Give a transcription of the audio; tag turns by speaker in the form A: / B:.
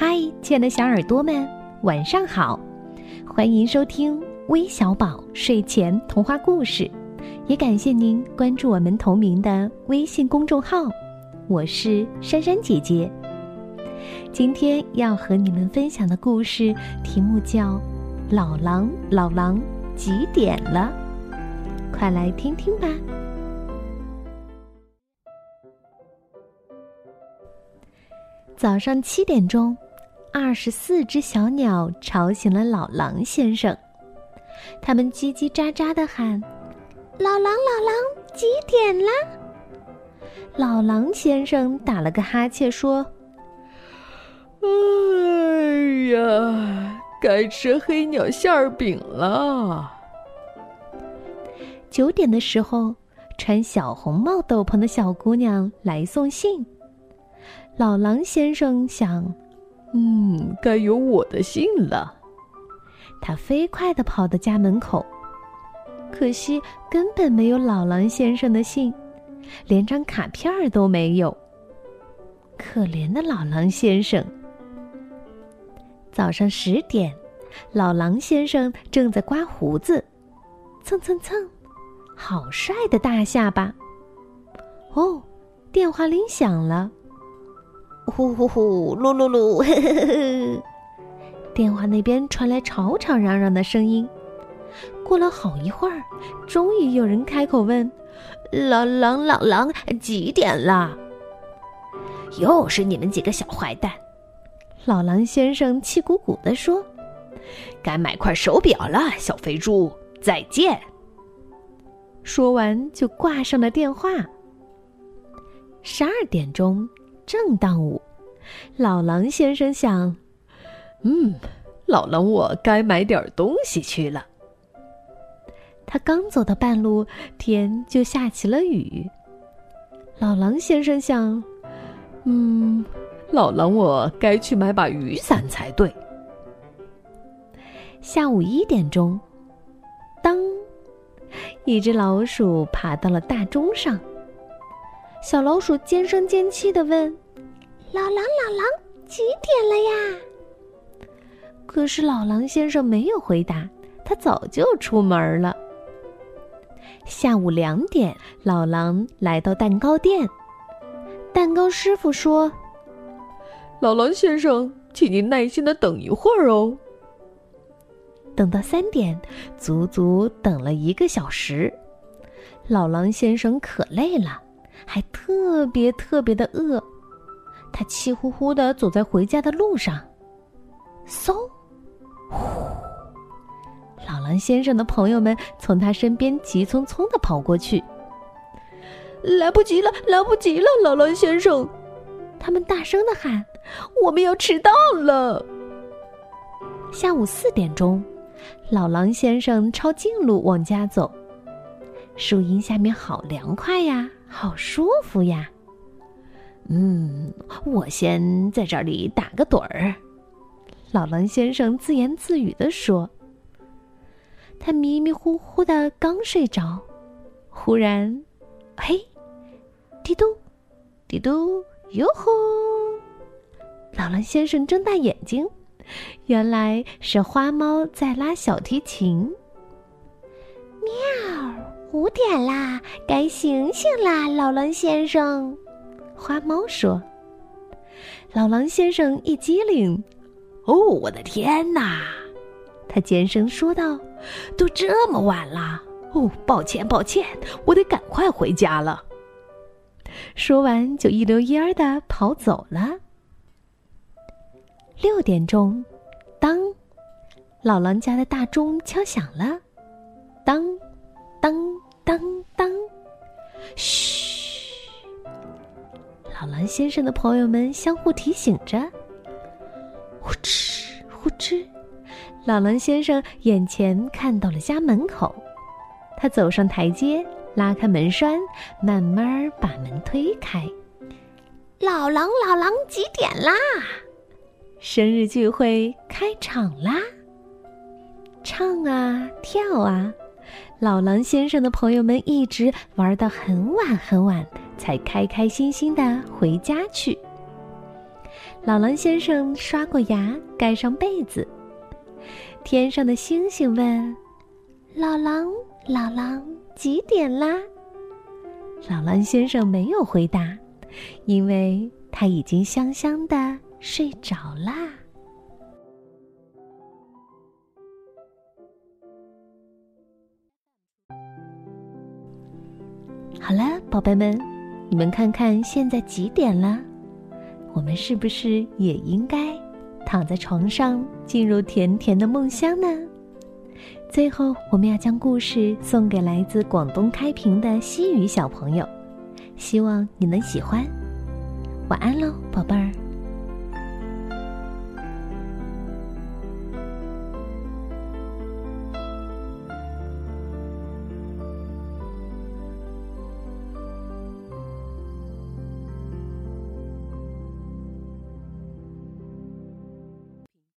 A: 嗨，亲爱的小耳朵们，晚上好！欢迎收听微小宝睡前童话故事，也感谢您关注我们同名的微信公众号。我是珊珊姐姐。今天要和你们分享的故事题目叫《老狼老狼几点了》，快来听听吧。早上七点钟，二十四只小鸟吵醒了老狼先生。它们叽叽喳喳地喊：“老狼，老狼，几点啦？”老狼先生打了个哈欠，说：“
B: 哎呀，该吃黑鸟馅儿饼了。”
A: 九点的时候，穿小红帽斗篷的小姑娘来送信。老狼先生想：“
B: 嗯，该有我的信了。”
A: 他飞快地跑到家门口，可惜根本没有老狼先生的信，连张卡片儿都没有。可怜的老狼先生！早上十点，老狼先生正在刮胡子，蹭蹭蹭，好帅的大下巴！哦，电话铃响了。呼呼呼，噜噜噜！电话那边传来吵吵嚷嚷的声音。过了好一会儿，终于有人开口问：“
C: 老狼，老狼，几点了？”
D: 又是你们几个小坏蛋！
A: 老狼先生气鼓鼓地说：“
D: 该买块手表了，小肥猪，再见。”
A: 说完就挂上了电话。十二点钟。正当午，老狼先生想：“
B: 嗯，老狼，我该买点东西去了。”
A: 他刚走到半路，天就下起了雨。老狼先生想：“
B: 嗯，老狼，我该去买把雨伞才对。”
A: 下午一点钟，当，一只老鼠爬到了大钟上。小老鼠尖声尖气的问：“
E: 老狼，老狼，几点了呀？”
A: 可是老狼先生没有回答，他早就出门了。下午两点，老狼来到蛋糕店，蛋糕师傅说：“
B: 老狼先生，请您耐心的等一会儿哦。”
A: 等到三点，足足等了一个小时，老狼先生可累了。还特别特别的饿，他气呼呼的走在回家的路上。嗖，呼！老狼先生的朋友们从他身边急匆匆的跑过去。
B: 来不及了，来不及了，老狼先生！
A: 他们大声的喊：“
B: 我们要迟到了！”
A: 下午四点钟，老狼先生抄近路往家走，树荫下面好凉快呀。好舒服呀！
D: 嗯，我先在这里打个盹儿。
A: 老狼先生自言自语的说。他迷迷糊糊的刚睡着，忽然，嘿，滴嘟，滴嘟，哟吼！老狼先生睁大眼睛，原来是花猫在拉小提琴。
E: 喵。五点啦，该醒醒啦，老狼先生。
A: 花猫说：“老狼先生一激灵，
D: 哦，我的天哪！”
A: 他尖声说道：“
D: 都这么晚了，哦，抱歉，抱歉，我得赶快回家了。”
A: 说完就一溜烟儿的跑走了。六点钟，当，老狼家的大钟敲响了，当。当当当！嘘，老狼先生的朋友们相互提醒着。呼哧呼哧，老狼先生眼前看到了家门口，他走上台阶，拉开门栓，慢慢把门推开。
E: 老狼，老狼，几点啦？
A: 生日聚会开场啦！唱啊，跳啊！老狼先生的朋友们一直玩到很晚很晚，才开开心心的回家去。老狼先生刷过牙，盖上被子。天上的星星问：“
E: 老狼，老狼，几点啦？”
A: 老狼先生没有回答，因为他已经香香的睡着啦。好了，宝贝们，你们看看现在几点了？我们是不是也应该躺在床上进入甜甜的梦乡呢？最后，我们要将故事送给来自广东开平的西语小朋友，希望你能喜欢。晚安喽，宝贝儿。